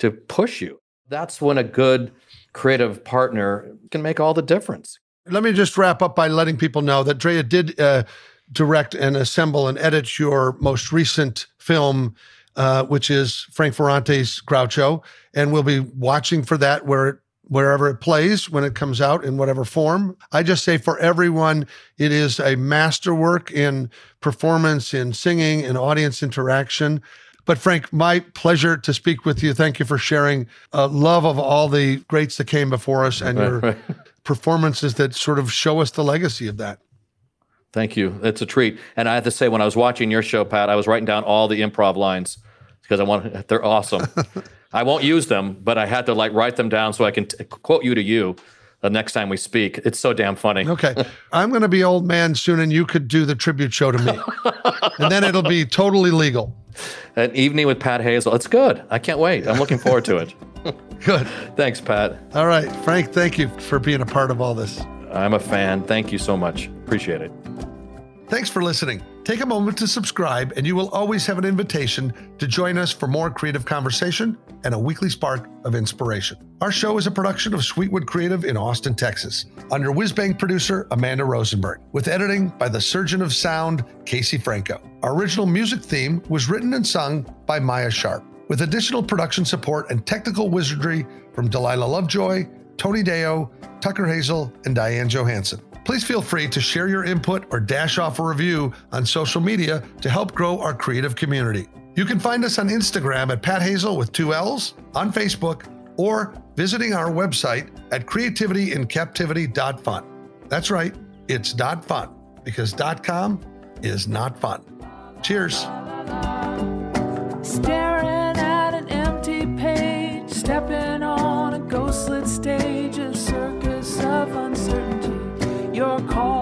S4: to push you. That's when a good creative partner can make all the difference.
S2: Let me just wrap up by letting people know that Drea did uh, direct and assemble and edit your most recent film, uh, which is Frank Ferrante's Groucho, and we'll be watching for that where wherever it plays when it comes out in whatever form. I just say for everyone, it is a masterwork in performance, in singing, in audience interaction. But Frank, my pleasure to speak with you. Thank you for sharing uh, love of all the greats that came before us and your performances that sort of show us the legacy of that.
S4: Thank you. It's a treat. And I have to say, when I was watching your show, Pat, I was writing down all the improv lines because I want they're awesome. I won't use them, but I had to like write them down so I can t- quote you to you the next time we speak. It's so damn funny.
S2: Okay. I'm going to be old man soon, and you could do the tribute show to me. and then it'll be totally legal.
S4: An evening with Pat Hazel. It's good. I can't wait. I'm looking forward to it.
S2: Good.
S4: Thanks, Pat.
S2: All right. Frank, thank you for being a part of all this.
S4: I'm a fan. Thank you so much. Appreciate it.
S2: Thanks for listening. Take a moment to subscribe, and you will always have an invitation to join us for more creative conversation and a weekly spark of inspiration. Our show is a production of Sweetwood Creative in Austin, Texas, under Whizbang producer Amanda Rosenberg, with editing by the surgeon of sound, Casey Franco. Our original music theme was written and sung by Maya Sharp, with additional production support and technical wizardry from Delilah Lovejoy, Tony Deo, Tucker Hazel, and Diane Johansson. Please feel free to share your input or dash off a review on social media to help grow our creative community. You can find us on Instagram at Pat Hazel with two L's, on Facebook, or visiting our website at creativityincaptivity.fun. That's right, it's dot .fun because dot .com is not fun. Cheers.
S3: Staring at an empty page, stepping on a ghostlit stage, a circus of your call.